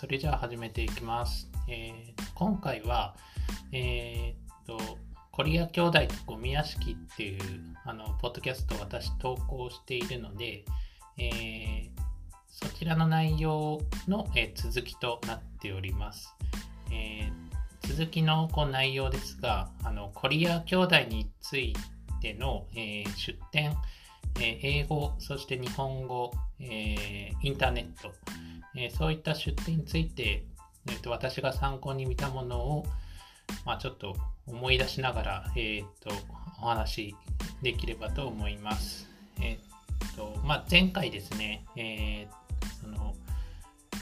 それじゃあ始めていきます。えー今回は、えーと、コリア兄弟とゴミ屋敷っていう、あの、ポッドキャストを私投稿しているので、えーそちらの内容の、えー続きとなっております。え続きのこう内容ですが、あの、コリア兄弟についての、え出展、え英語、そして日本語、えインターネット、えそういった出展について、えーと私が参考に見たものを、まあ、ちょっと思い出しながら、えーとお話できればと思います。えーとまあ、前回ですね、えーその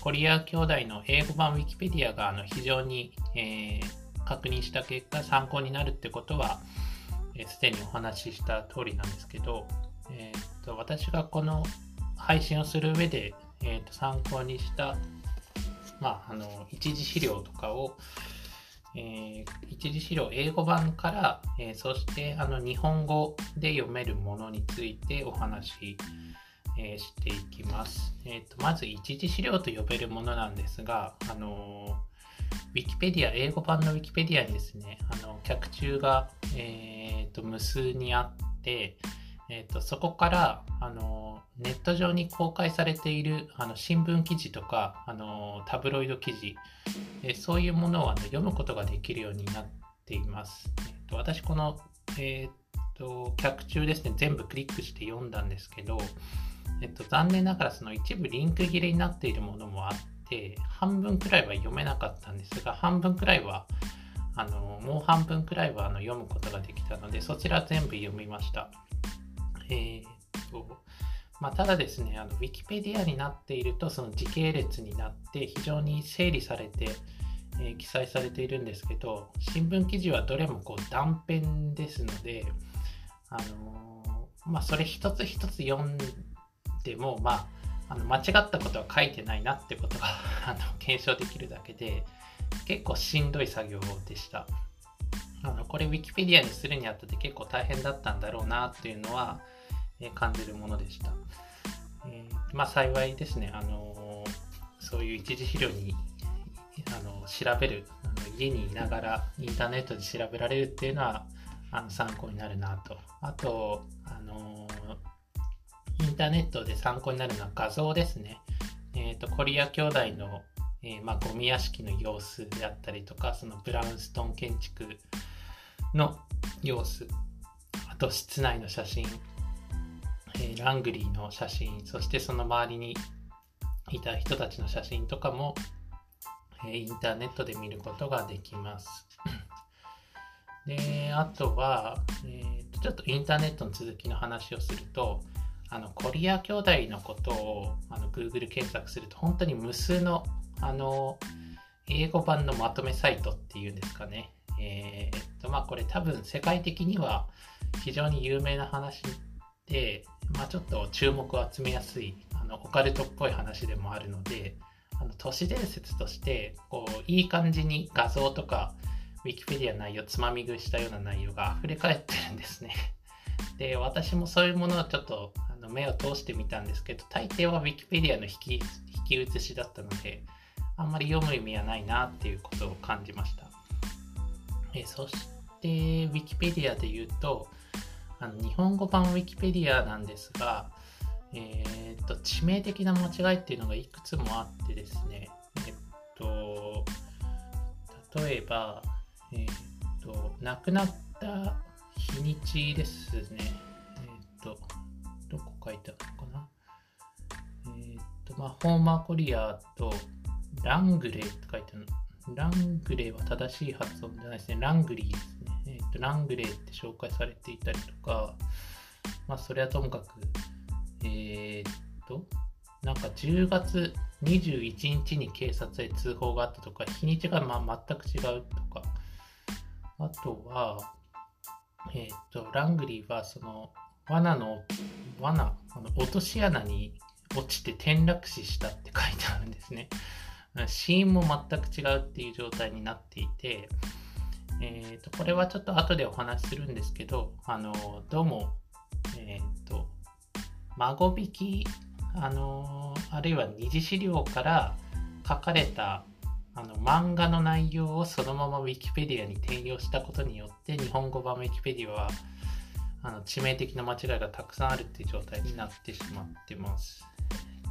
コリア兄弟の英語版ウィキペディアがあの非常に、えー確認した結果参考になるってことはえー、にお話しした通りなんですけど、えーと私がこの配信をする上で、えーと参考にした、まあ、あの一次資料とかを、えー一次資料英語版から、えーそしてあの日本語で読めるものについてお話し、えーしていきます。えーとまず一次資料と呼べるものなんですが、あのウィキペディア、英語版のウィキペディアにですね、あの脚注が、えーと無数にあって、えーとそこからあのネット上に公開されているあの新聞記事とかあのタブロイド記事、えーそういうものをあの読むことができるようになっています。えーと私この、えーと脚注ですね、全部クリックして読んだんですけど、えっと、残念ながらその一部リンク切れになっているものもあって、半分くらいは読めなかったんですが、半分くらいは、あのもう半分くらいはあの読むことができたので、そちら全部読みました。えーっと、まあ、ただですね、あの、ウィキペディアになっていると、その時系列になって、非常に整理されて、えー記載されているんですけど、新聞記事はどれもこう断片ですので、あのーまあ、それ一つ一つ読んでも、まあ、あの間違ったことは書いてないなってことが あの検証できるだけで、結構しんどい作業でした。あのこれ Wikipedia にするにあたって結構大変だったんだろうなっていうのは、え感じるものでした。えーまあ幸いですね、あのそういう一次資料にあの調べるあの家にいながらインターネットで調べられるっていうのはあの参考になるなと。あと、あのインターネットで参考になるのは画像ですね。えっ、と、コリア兄弟の、えーまあ、ゴミ屋敷の様子であったりとか、そのブラウンストン建築の様子、あと室内の写真、えーラングリーの写真、そしてその周りにいた人たちの写真とかも、えーインターネットで見ることができます。で、あとは、えーちょっとインターネットの続きの話をすると、あのコリア兄弟のことをあの Google 検索すると本当に無数のあの英語版のまとめサイトっていうんですかね。えーっとまあこれ多分世界的には非常に有名な話で、まあ、ちょっと注目を集めやすいあのオカルトっぽい話でもあるのであの都市伝説としてこういい感じに画像とかウィキペディア内容つまみ食いしたような内容が溢れ返ってるんですね。で私もそういうものをちょっとあの目を通してみたんですけど大抵は Wikipedia の引き引き写しだったのであんまり読む意味はないなっていうことを感じましたえそして Wikipedia で言うとあの日本語版 Wikipedia なんですがえーっと致命的な間違いっていうのがいくつもあってですねえっと例えばえっと亡くなった日にちですね。えっと、どこ書いてあるのかなえっと、まあ、ホーマーコリアとラングレーって書いてあるの。ラングレーは正しい発音じゃないですね。ラングリーです。ラングレーって紹介されていたりとか、まあ、それはともかく、えーっと、なんか10月21日に警察へ通報があったとか、日にちがまあ全く違うとか、あとは、えっ、と、ラングリーはその罠の、罠、あの落とし穴に落ちて転落死したって書いてあるんですね。死因も全く違うっていう状態になっていて、えっ、と、これはちょっと後でお話しするんですけど、あの、どうも、えっ、と、孫引き、あの、あるいは二次資料から書かれたあの漫画の内容をそのまま Wikipedia に転用したことによって日本語版 Wikipedia はあの致命的な間違いがたくさんあるっていう状態になってしまってます。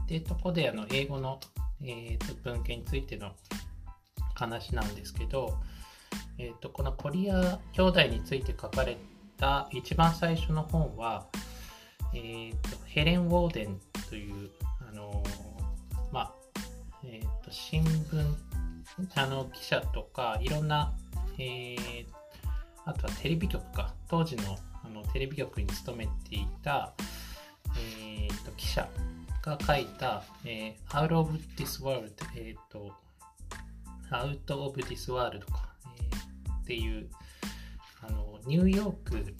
で、とこであの英語の、えーと、文献についての話なんですけど、えーと、このコリア兄弟について書かれた一番最初の本は、えーと、ヘレン・ウォーデンという、あのー、まあえー、と新聞あの記者とかいろんな、えー、あとはテレビ局か当時のあのテレビ局に勤めていた、えー、と記者が書いた、えー、Out of This World、えっ、ー、と、Out of This World か、っていう、あの、ニューヨーク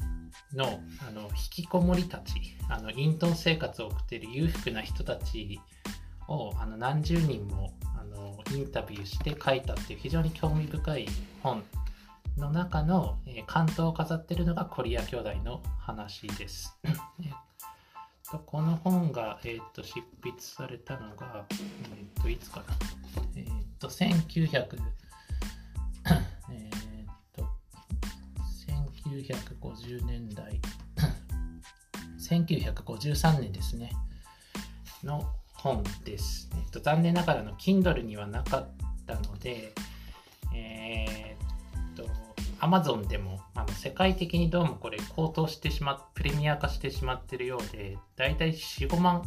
のあの引きこもりたち、あの隠遁生活を送っている裕福な人たちをあの何十人もあのインタビューして書いたっていう非常に興味深い本の中の、えー、関東を飾ってるのがコリア兄弟の話です。とこの本が、えーと、執筆されたのが、えーと、いつかな、え、ー、と、1900、1950年代、1953年ですね、の本です。えっ、と、残念ながらの Kindle にはなかったので、えっ、と、Amazon でもあの世界的にどうもこれ高騰してしまってプレミア化してしまってるようでだいたい45万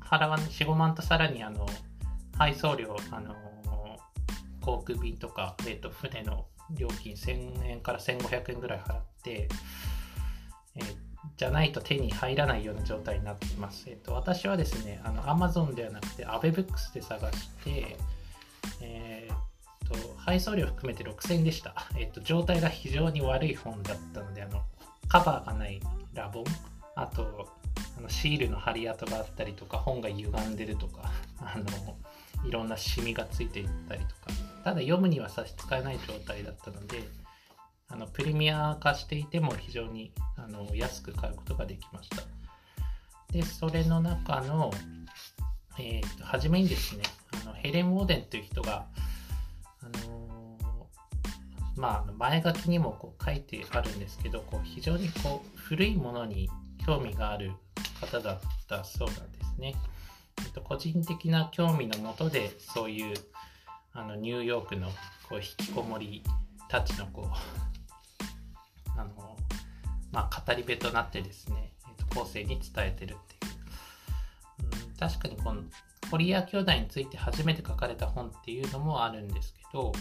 払わ45万とさらにあの配送料あの航空便とか、えー、と船の料金1000円から1500円ぐらい払って、えー、じゃないと手に入らないような状態になってます。えっ、ー、と、私はですね、あの Amazon ではなくて ABEBOOKS で探して、えーと、配送料含めて6000でした。えっと、状態が非常に悪い本だったので、あの、カバーがないラボン、あと、あのシールの貼り跡があったりとか、本が歪んでるとか、あの、いろんなシミがついていったりとか、ただ読むには差し支えない状態だったので、あのプレミア化していても非常にあの安く買うことができました。で、それの中の、えーと、初めにですね、あのヘレン・ウォーデンという人が、あのまあ、前書きにもこう書いてあるんですけどこう非常にこう古いものに興味がある方だったそうなんですね。えっと、個人的な興味のもとでそういうあのニューヨークのこう引きこもりたちのこう、まあ、語り部となってですね、えっと、後世に伝えてるっていう、うん、確かにこのコリア兄弟について初めて書かれた本っていうのもあるんですけど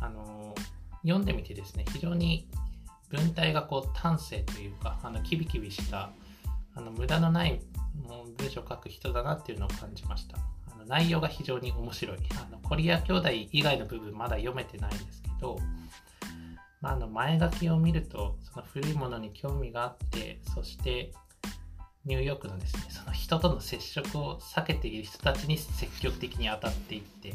あの読んでみてですね、非常に文体がこう端正というか、あのキビキビしたあの無駄のない文章を書く人だなっていうのを感じました。あの内容が非常に面白い。あのコリア兄弟以外の部分まだ読めてないんですけど、あ、の前書きを見るとその古いものに興味があってそしてニューヨークのですねその人との接触を避けている人たちに積極的に当たっていって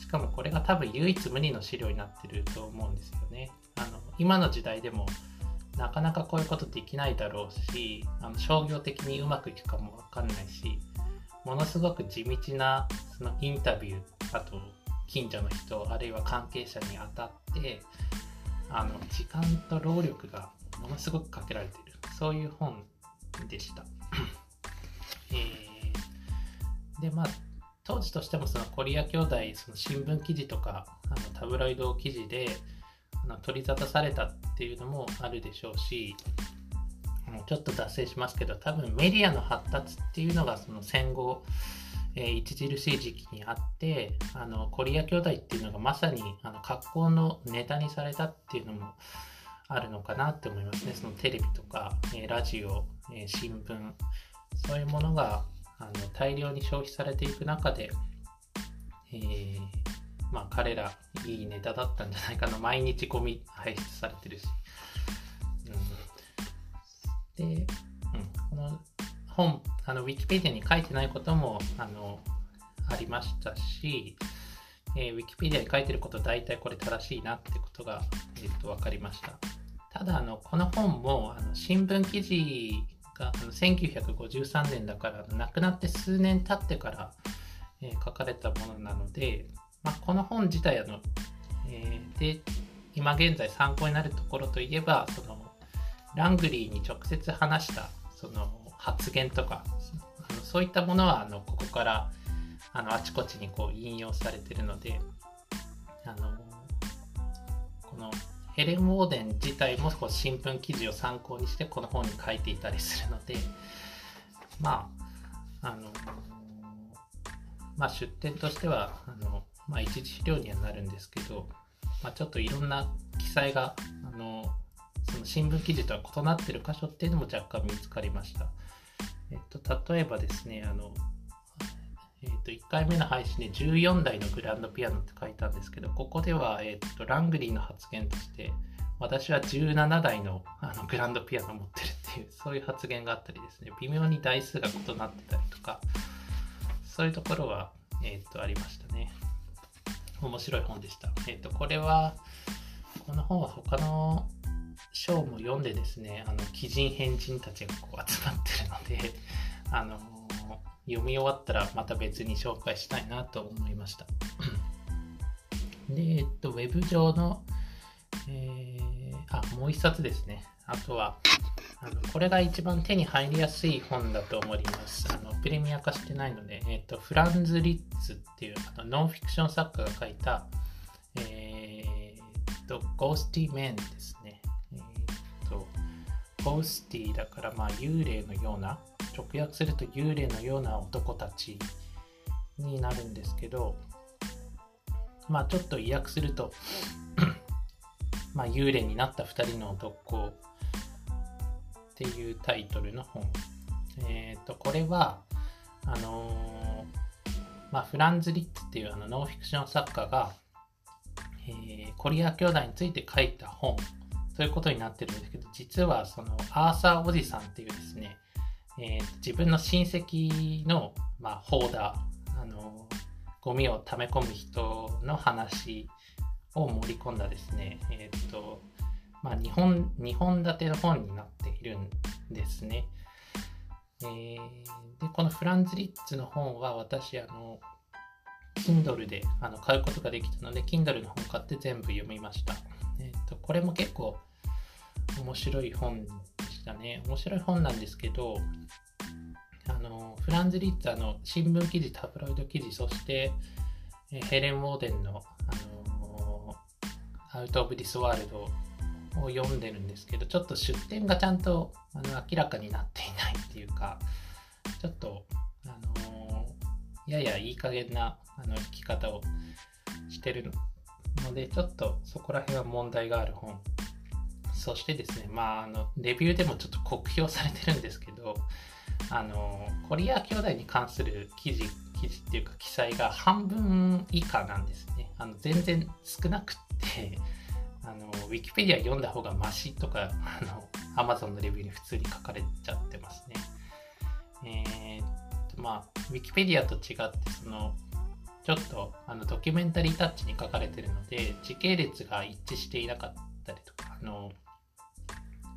しかもこれが多分唯一無二の資料になってると思うんですよね。あの今の時代でもなかなかこういうことできないだろうしあの商業的にうまくいくかもわかんないしものすごく地道なそのインタビューあと近所の人あるいは関係者に当たってあの時間と労力がものすごくかけられているそういう本でした。えー、でまあ当時としてもそのコリア兄弟その新聞記事とかあのタブロイド記事であの取り沙汰されたっていうのもあるでしょうしちょっと脱線しますけど多分メディアの発達っていうのがその戦後、えー、著しい時期にあってあのコリア兄弟っていうのがまさにあの格好のネタにされたっていうのもあるのかなって思いますね。そのテレビとか、えー、ラジオ、えー、新聞。そういうものがあの大量に消費されていく中で、えー、まあ、彼らいいネタだったんじゃないかな。毎日ゴミ排出されてるし、うん、で、うん、この本あのウィキペディアに書いてないこともあのありましたし、えー、ウィキペディアに書いてること大体これ正しいなってことが、えー、と分かりました。ただあのこの本もあの新聞記事があの1953年だから亡くなって数年経ってから、えー、書かれたものなので、まあ、この本自体あの、えー、で今現在参考になるところといえばそのラングリーに直接話したその発言とかあのそういったものはあのここからあのあちこちにこう引用されてるのであのこのヘレン・ウォーデン自体もこう新聞記事を参考にしてこの本に書いていたりするのでまああのまあ出典としてはあの、まあ、一時資料にはなるんですけど、まあ、ちょっといろんな記載がその新聞記事とは異なってる箇所っていうのも若干見つかりました。えっと、例えばですね、あの、えっと、1回目の配信で14台のグランドピアノって書いたんですけど、ここでは、えっと、ラングリーの発言として、私は17台のあのグランドピアノを持ってるっていう、そういう発言があったりですね、微妙に台数が異なってたりとか、そういうところは、えっと、ありましたね。面白い本でした。えっと、これは、この本は他の章も読んでですね、あの、奇人変人たちがこう集まってるので、あの読み終わったらまた別に紹介したいなと思いました。で、えっと、ウェブ上の、えー、あ、もう一冊ですね。あとは、あのこれが一番手に入りやすい本だと思います。あのプレミア化してないので、えっと、フランズ・リッツっていうあのノンフィクション作家が書いた、えー、っと、ゴースティ・メンですね。ゴースティだからまあ幽霊のような直訳すると幽霊のような男たちになるんですけどまあちょっと意訳するとまあ幽霊になった2人の男っていうタイトルの本。えっ、ー、とこれはあのー、まあ、フランズ・リッツっていうあのノンフィクション作家が、えー、コリア兄弟について書いた本。そういうことになってるんですけど、実はそのアーサーおじさんっていうですね、えー、自分の親戚の、まあ、ホーダー、あの、ゴミを溜め込む人の話を盛り込んだですね、えっ、ー、と、まあ、日本、2本立ての本になっているんですね。えー、で、このフランズ・リッツの本は私、あの、Kindle であの買うことができたので、Kindle の本買って全部読みました。これも結構面白い本でしたね。面白い本なんですけど、あのフランズ・リッツァの新聞記事、タブロイド記事、そしてヘレン・ウォーデンの、あのアウト・オブ・ディス・ワールドを読んでるんですけど、ちょっと出典がちゃんとあの明らかになっていないっていうか、ちょっと、あのややいい加減なあの弾き方をしてるので、ちょっとそこら辺は問題がある本そしてですね、まあ、あのレビューでもちょっと酷評されてるんですけど、あのコリア兄弟に関する記事記事っていうか記載が半分以下なんですね。あの全然少なくってあの、ウィキペディア読んだ方がマシとか、あの、Amazon のレビューに普通に書かれちゃってますね。えー、と、まあ、ウィキペディアと違って、その、ちょっとあのドキュメンタリータッチに書かれてるので、時系列が一致していなかったりとか、あの、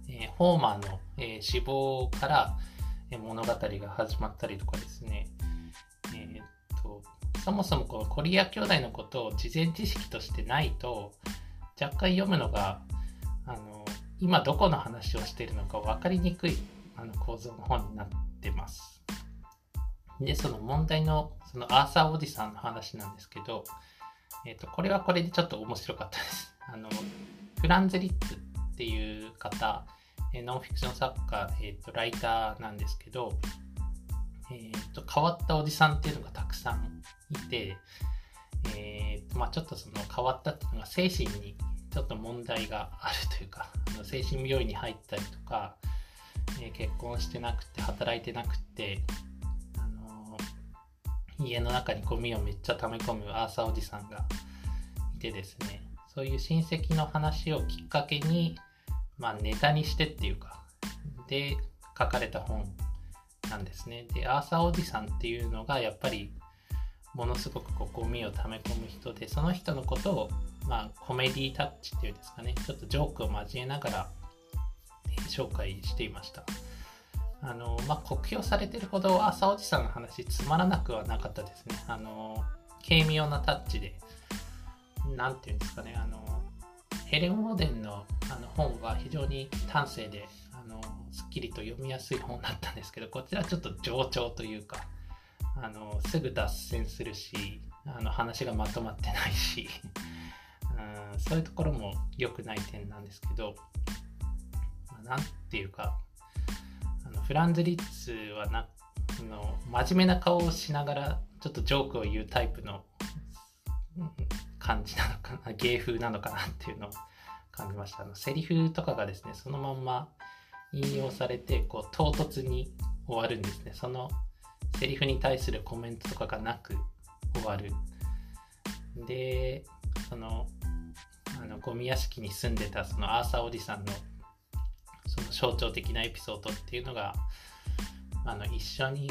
えー、ホーマーの、えー、死亡から、え、物語が始まったりとかですね、えー、とそもそもこのコリア兄弟のことを事前知識としてないと若干読むのがあの今どこの話をしているのか分かりにくいあの構造の本になってます。で、その問題のそのアーサーおじさんの話なんですけど、えっ、ー、と、これはこれでちょっと面白かったです。あの、フランズ・リッツっていう方、えノンフィクション作家、えーと、ライターなんですけど、えーと、変わったおじさんっていうのがたくさんいて、えーとまあ、ちょっとその変わったっていうのが精神にちょっと問題があるというかあの精神病院に入ったりとか、え、結婚してなくて働いてなくて、家の中にゴミをめっちゃ溜め込むアーサーおじさんがいてですねそういう親戚の話をきっかけにまあ、ネタにしてっていうか、で書かれた本なんですね。で、アーサーおじさんっていうのがやっぱりものすごくこうゴミを溜め込む人で、その人のことを、まあ、コメディタッチっていうんですかね、ちょっとジョークを交えながら、紹介していました。あの、まあ、酷評されてるほど朝おじさんの話つまらなくはなかったですね。あの、軽妙なタッチで、なんていうんですかね、あの、ヘレン・オーデンのあの本は非常に端正で、あの、すっきりと読みやすい本だったんですけど、こちらちょっと冗長というか、あの、すぐ脱線するし、あの、話がまとまってないし、うん、そういうところも良くない点なんですけど、まあ、なんていうか、フランズ・リッツはなの真面目な顔をしながらちょっとジョークを言うタイプの感じなのかな芸風なのかなっていうのを感じました。あのセリフとかがですねそのまんま引用されてこう唐突に終わるんですね。そのセリフに対するコメントとかがなく終わる。でそのあのゴミ屋敷に住んでたそのアーサーおじさんのその象徴的なエピソードっていうのがあの一緒に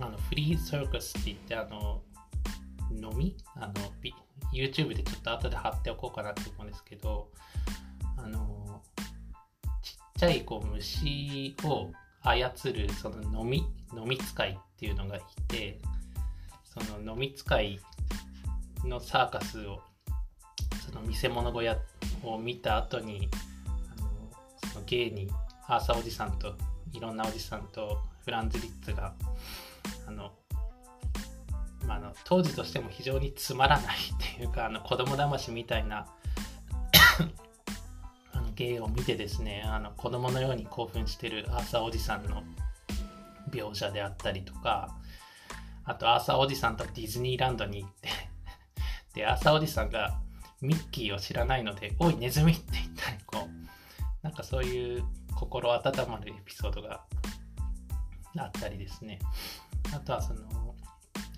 あのフリーサーカスって言ってあの飲み？あの YouTube でちょっと後で貼っておこうかなと思うんですけどあのちっちゃいこう虫を操るその飲み？飲み使いっていうのがいてその飲み使いのサーカスをその見せ物小屋を見た後にの芸にアーサーおじさんといろんなおじさんとフランズ・リッツがあの、まあ、の当時としても非常につまらないっていうかあの子供騙しみたいな あの芸を見てですねあの子供のように興奮してるアーサーおじさんの描写であったりとかあとアーサーおじさんとディズニーランドに行って でアーサーおじさんがミッキーを知らないので「おいネズミ!」って言ったりこうなんかそういう心温まるエピソードがあったりですね。あとはその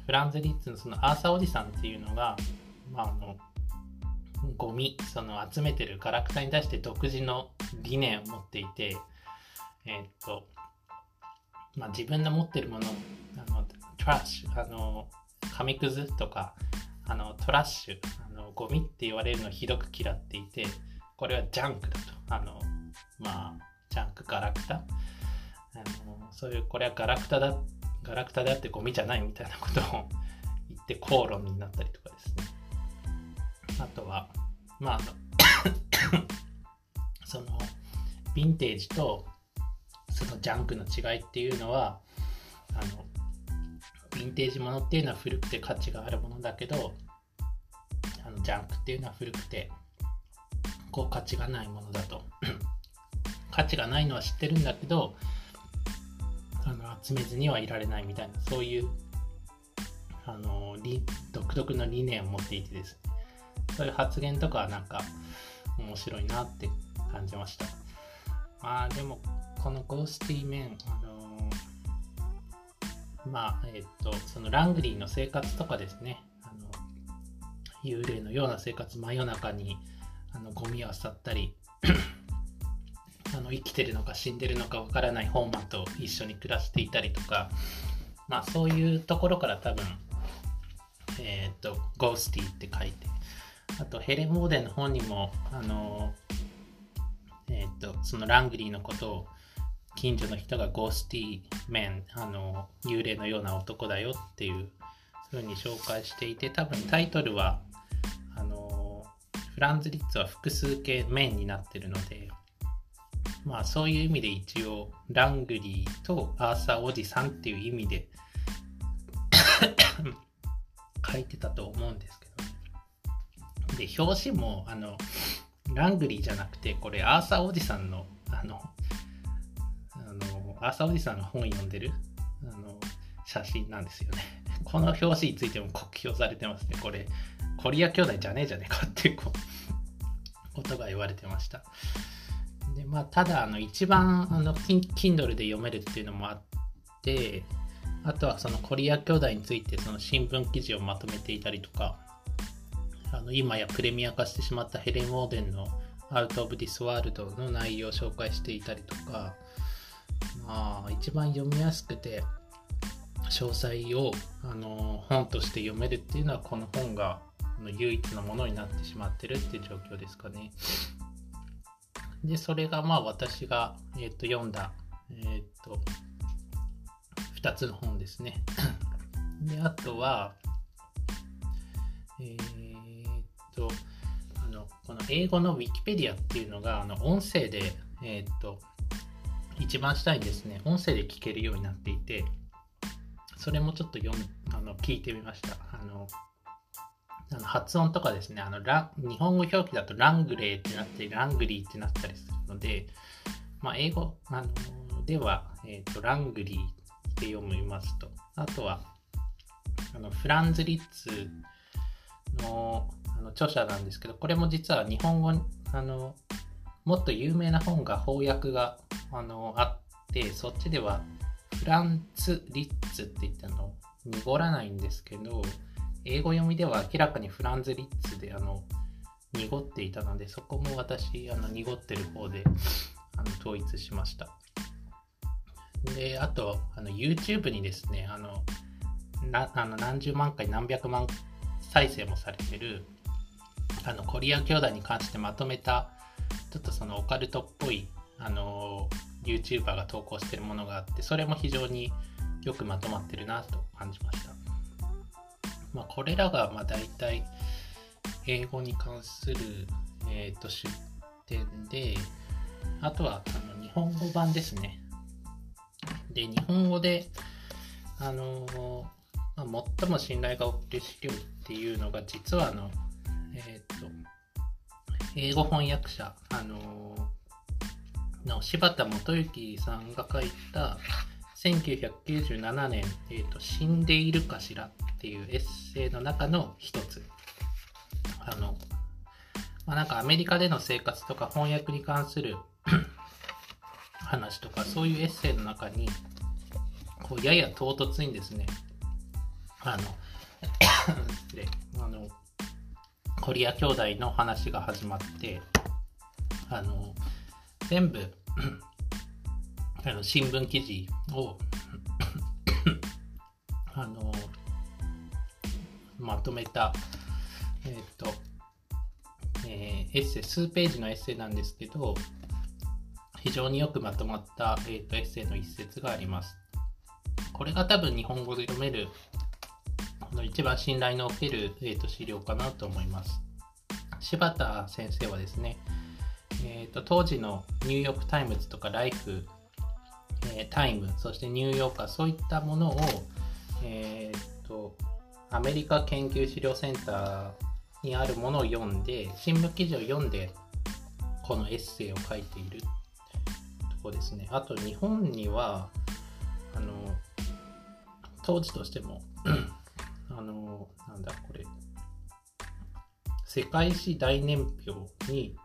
フランズ・リッツのそのアーサーおじさんっていうのが、まあ、あのゴミその集めてるガラクタに対して独自の理念を持っていてえー、っとまあ自分の持ってるものあのトラッシュあの紙くずとかあのトラッシュあのゴミって言われるのをひどく嫌っていてこれはジャンクだと。あのまあジャンクガラクタ？あのそういうこれはガラクタだガラクタであってゴミじゃないみたいなことを言って口論になったりとかですね。あとはまあ そのヴィンテージとそのジャンクの違いっていうのはあのヴィンテージものっていうのは古くて価値があるものだけどあのジャンクっていうのは古くてこう価値がないものだと価値がないのは知ってるんだけどあの集めずにはいられないみたいなそういうあの独特の理念を持っていてです。ねそういう発言とかはなんか面白いなって感じました。まあでもこのゴースティーメンあのまあえっ、とそのラングリーの生活とかですね。あの幽霊のような生活真夜中にあのゴミを漁ったりの生きてるのか死んでるのかわからないホーマンと一緒に暮らしていたりとか、まあ、そういうところから多分、えっ、ー、と、ゴースティって書いて、あとヘレン・モーデンの本にも、あの、えっ、ー、と、そのラングリーのことを近所の人が Ghosty Men、あの、幽霊のような男だよっていうふうに紹介していて、多分タイトルは、あの、フランズ・リッツは複数形 men になってるので、まあそういう意味で一応ラングリーとアーサーおじさんっていう意味で 書いてたと思うんですけど、で表紙もあのラングリーじゃなくてこれアーサーおじさんのあのあのアーサーおじさんが本読んでるあの写真なんですよね。この表紙についても酷評されてますね。これコリア兄弟じゃねえじゃねえかっていうことが言われてました。でまあ、ただあの一番あの Kindle で読めるっていうのもあってあとはそのコリア兄弟についてその新聞記事をまとめていたりとかあの今やプレミア化してしまったヘレン・ウォーデンの「Out of This World」の内容を紹介していたりとかまあ一番読みやすくて詳細をあの本として読めるっていうのはこの本が唯一のものになってしまってるっていう状況ですかね。で、それがまあ私が、えー、と読んだえー、っと、2つの本ですね。で、あとは、えー、っと、あの、この英語の Wikipedia っていうのが、あの、音声で、えー、っと、一番下にですね、音声で聞けるようになっていて、それもちょっと読んあの聞いてみました。あのあの発音とかですねあのラ、日本語表記だとラングレーってなったり、ラングリーってなったりするので、まあ、英語あのでは、えーと、ラングリーって読みますと。あとは、あのフランズ・リッツのあの著者なんですけど、これも実は日本語あのもっと有名な本が翻訳があのあって、そっちではフランツ・リッツって言ったの濁らないんですけど、英語読みでは明らかにフランズ・リッツであの濁っていたので、そこも私、あの濁ってる方であの統一しました。で、あと、あの YouTube にですね、あのなあの何十万回、何百万再生もされてるあのコリア兄弟に関してまとめた、ちょっとそのオカルトっぽいあの YouTuber が投稿してるものがあって、それも非常によくまとまってるなと感じました。まあ、これらがまあ大体英語に関する、えー、と出典で、あとはあの日本語版ですね。で、日本語で、あのまあ、最も信頼がおける資料っていうのが、実はあの、えっ、ー、と、英語翻訳者、あのの柴田元幸さんが書いた1997年、えーと「死んでいるかしら」っていうエッセイの中の一つ。あの、まあ、なんかアメリカでの生活とか翻訳に関する 話とかそういうエッセイの中にこうやや唐突にですねあの あのコリア兄弟の話が始まってあの全部あの新聞記事を あのまとめた、えっ、と、えー、エッセイ、数ページのエッセイなんですけど、非常によくまとまった、えーと、エッセイの一節があります。これが多分日本語で読める、の一番信頼のおける、えーと、資料かなと思います。柴田先生はですね、えーと、当時のニューヨーク・タイムズとかライフ、え、タイム、そしてニューヨーカー、そういったものを、えーと、アメリカ研究資料センターにあるものを読んで、新聞記事を読んで、このエッセイを書いているとこですね。あと、日本には、あの、当時としても あの、なんだこれ、世界史大年表に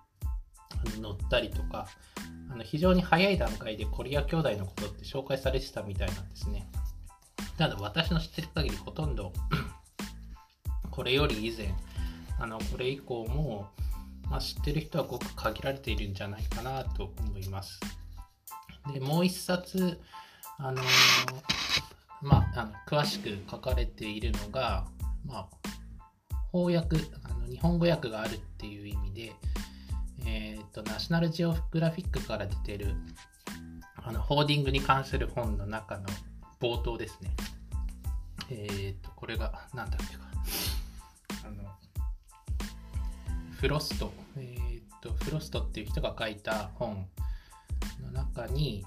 載ったりとか、あの非常に早い段階でコリア兄弟のことって紹介されてたみたいなんですね。ただ私の知ってる限りほとんど これより以前、あのこれ以降も、まあ、知ってる人はごく限られているんじゃないかなと思います。で、もう一冊、あのー、まあ、あの詳しく書かれているのが、まあ、翻訳あの、日本語訳があるっていう意味で、えーと、ナショナルジオグラフィックから出てるあのホーディングに関する本の中の冒頭ですね。えっ、ー、と、これが何だっけか。あの、フロスト、えっ、ー、と、フロストっていう人が書いた本の中に、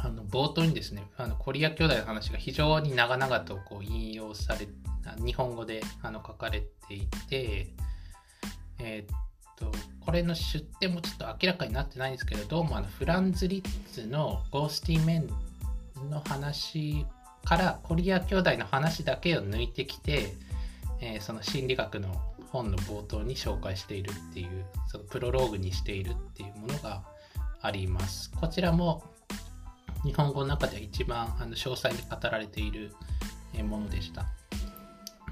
あの冒頭にですね、あのコリア兄弟の話が非常に長々とこう引用され、日本語であの書かれていて、えー、っと、これの出典もちょっと明らかになってないんですけど、どうもあのフランズ・リッツのゴースティーメンの話からコリア兄弟の話だけを抜いてきて、えー、その心理学の本の冒頭に紹介しているっていう、そのプロローグにしているっていうものがあります。こちらも日本語の中では一番あの詳細に語られているものでした。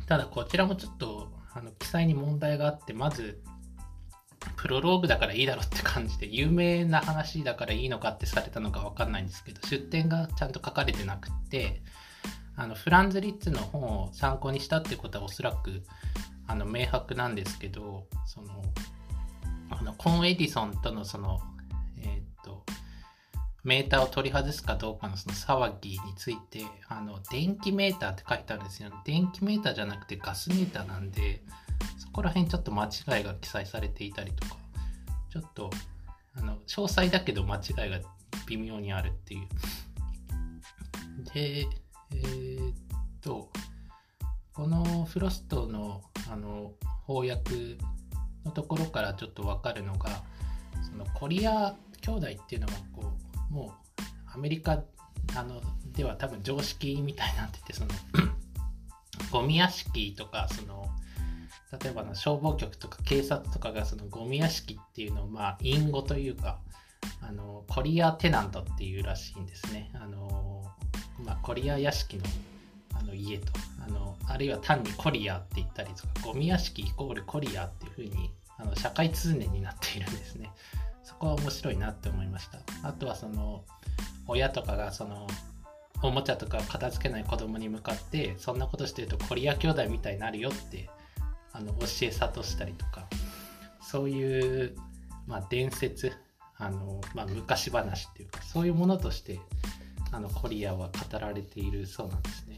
ただこちらもちょっとあの記載に問題があって、まず、プロローグだからいいだろって感じで、有名な話だからいいのかってされたのかわかんないんですけど、出典がちゃんと書かれてなくて、あのフランズ・リッツの本を参考にしたってことはおそらくあの明白なんですけど、その、あのコン・エディソンとのその、えー、っと、メーターを取り外すかどうかのその騒ぎについて、あの、電気メーターって書いてあるんですよ。電気メーターじゃなくてガスメーターなんで、そこら辺ちょっと間違いが記載されていたりとか、ちょっと、あの、詳細だけど間違いが微妙にあるっていう。で、えー、っと、このフロストのあの翻訳のところからちょっとわかるのが、そのコリア兄弟っていうのはこう、もうアメリカあのでは多分常識みたいになってて、その ゴミ屋敷とか、その例えばの消防局とか警察とかがそのゴミ屋敷っていうのをまあ隠語というかあのコリアテナントっていうらしいんですね。あの、まあ、コリア屋敷のあの家とあのあるいは単にコリアって言ったりとかゴミ屋敷イコールコリアっていうふうにあの社会通念になっているんですね。そこは面白いなって思いましたあとはその親とかがそのおもちゃとかを片付けない子供に向かってそんなことしてるとコリア兄弟みたいになるよってあの教え諭したりとかそういう、まあ、伝説あの、まあ、昔話っていうかそういうものとしてあのコリアは語られているそうなんですね。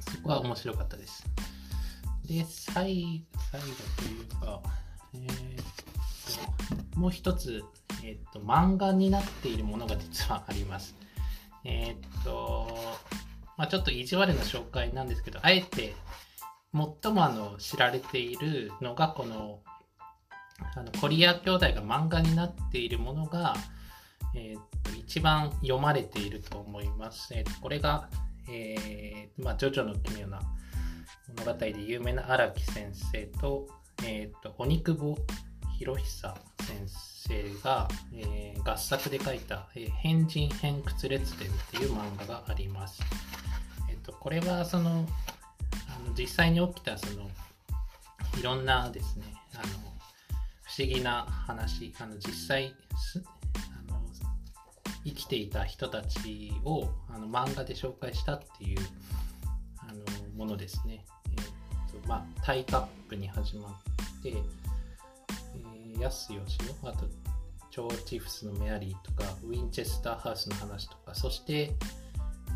そこは面白かったです。で、最最後というか、えー、ともう一つ、えーと、漫画になっているものが実はあります。えっ、と、まあ、ちょっと意地悪な紹介なんですけど、あえて最もあの知られているのがこのあのコリア兄弟が漫画になっているものが、えー、と一番読まれていると思います。えー、とこれが、えーまあ、ジョジョの奇妙な物語で有名な荒木先生と、えー、と鬼久保博久先生が、えー、合作で書いた「えー、変人偏屈列伝」っていう漫画があります。えー、とこれはそのあの実際に起きたそのいろんなですねあの不思議な話あの実際あの生きていた人たちをあの漫画で紹介したっていうあのものですね。まあ、タイカップに始まって、えー、ヤスヨシオあとチョーチフスのメアリーとかウィンチェスターハウスの話とかそして、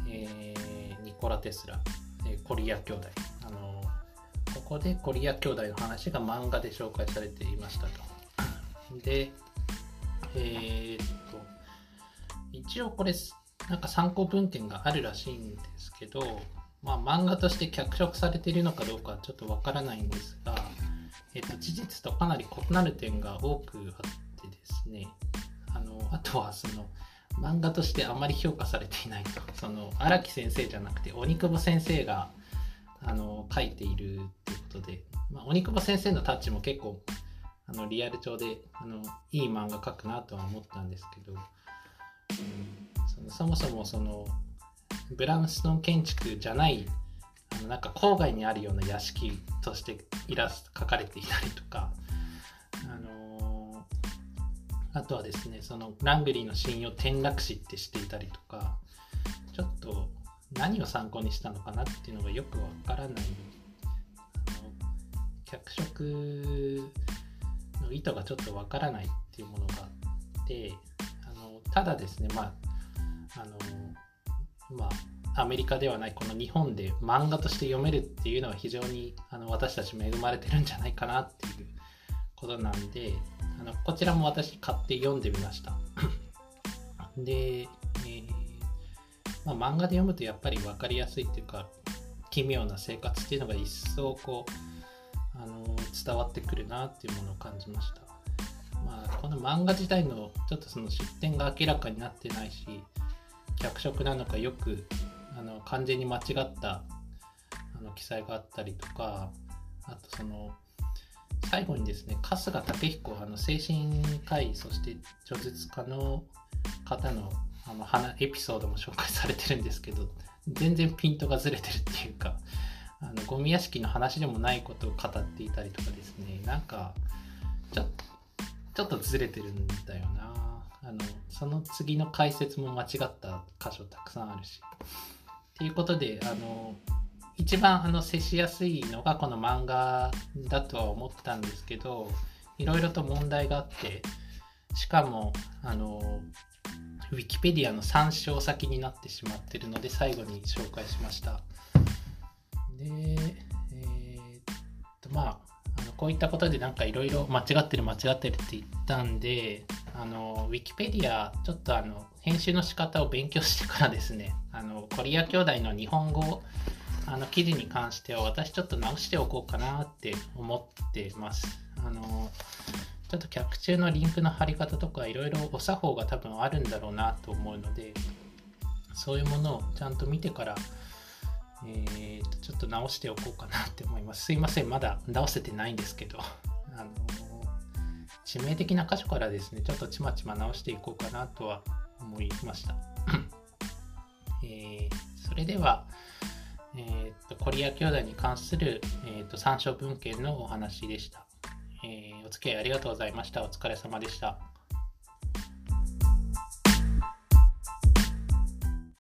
えー、ニコラ・テスラ、えー、コリア兄弟あのここでコリア兄弟の話が漫画で紹介されていましたと。で、えー、っと、一応これ、なんか参考文献があるらしいんですけど、まあ、漫画として脚色されているのかどうかはちょっとわからないんですが、えっと、事実とかなり異なる点が多くあってですね、あのあとはその、漫画としてあまり評価されていないと。その荒木先生じゃなくて鬼久保先生があの書いているっていうことで、まあ、鬼久保先生のタッチも結構あのリアル調であのいい漫画描くなとは思ったんですけど、うん、そのそもそもそのブラウンストン建築じゃないあのなんか郊外にあるような屋敷としてイラスト描かれていたりとか、あのー、あとはですねそのラングリーの信用転落死ってしていたりとかちょっと何を参考にしたのかなっていうのがよくわからない。あの脚色の意図がちょっとわからないっていうものがあってあのただですねまああのまあアメリカではないこの日本で漫画として読めるっていうのは非常にあの私たち恵まれてるんじゃないかなっていうことなんであのこちらも私買って読んでみました で、えー、まあ、漫画で読むとやっぱり分かりやすいっていうか奇妙な生活っていうのが一層こうあの伝わってくるなっていうものを感じました。まあ、この漫画自体のちょっとその出典が明らかになってないし脚色なのかよくあの完全に間違ったあの記載があったりとかあとその最後にですね春日武彦あの精神科医そして著述家の方のあのエピソードも紹介されてるんですけど全然ピントがずれてるっていうかあのゴミ屋敷の話でもないことを語っていたりとかですねなんかちょちょっとずれてるんだよなあのその次の解説も間違った箇所たくさんあるしっていうことであの一番あの接しやすいのがこの漫画だとは思ったんですけどいろいろと問題があってしかもあのウィキペディアの参照先になってしまってるので、最後に紹介しました。で、えー、っと、まあ、あのこういったことでなんかいろいろ間違ってる間違ってるって言ったんで、あの、ウィキペディア、ちょっとあの、編集の仕方を勉強してからですね、あの、コリア兄弟の日本語あの記事に関しては私ちょっと直しておこうかなって思ってます。あのちょっと客中のリンクの貼り方とかいろいろお作法が多分あるんだろうなと思うのでそういうものをちゃんと見てから、えー、とちょっと直しておこうかなって思います。すいません、まだ直せてないんですけど、あの致命的な箇所からですね、ちょっとちまちま直していこうかなとは思いました。えー、それでは、えーと、コリア兄弟に関する、えーと、参照文献のお話でした、えー、お付き合いありがとうございました。お疲れ様でした。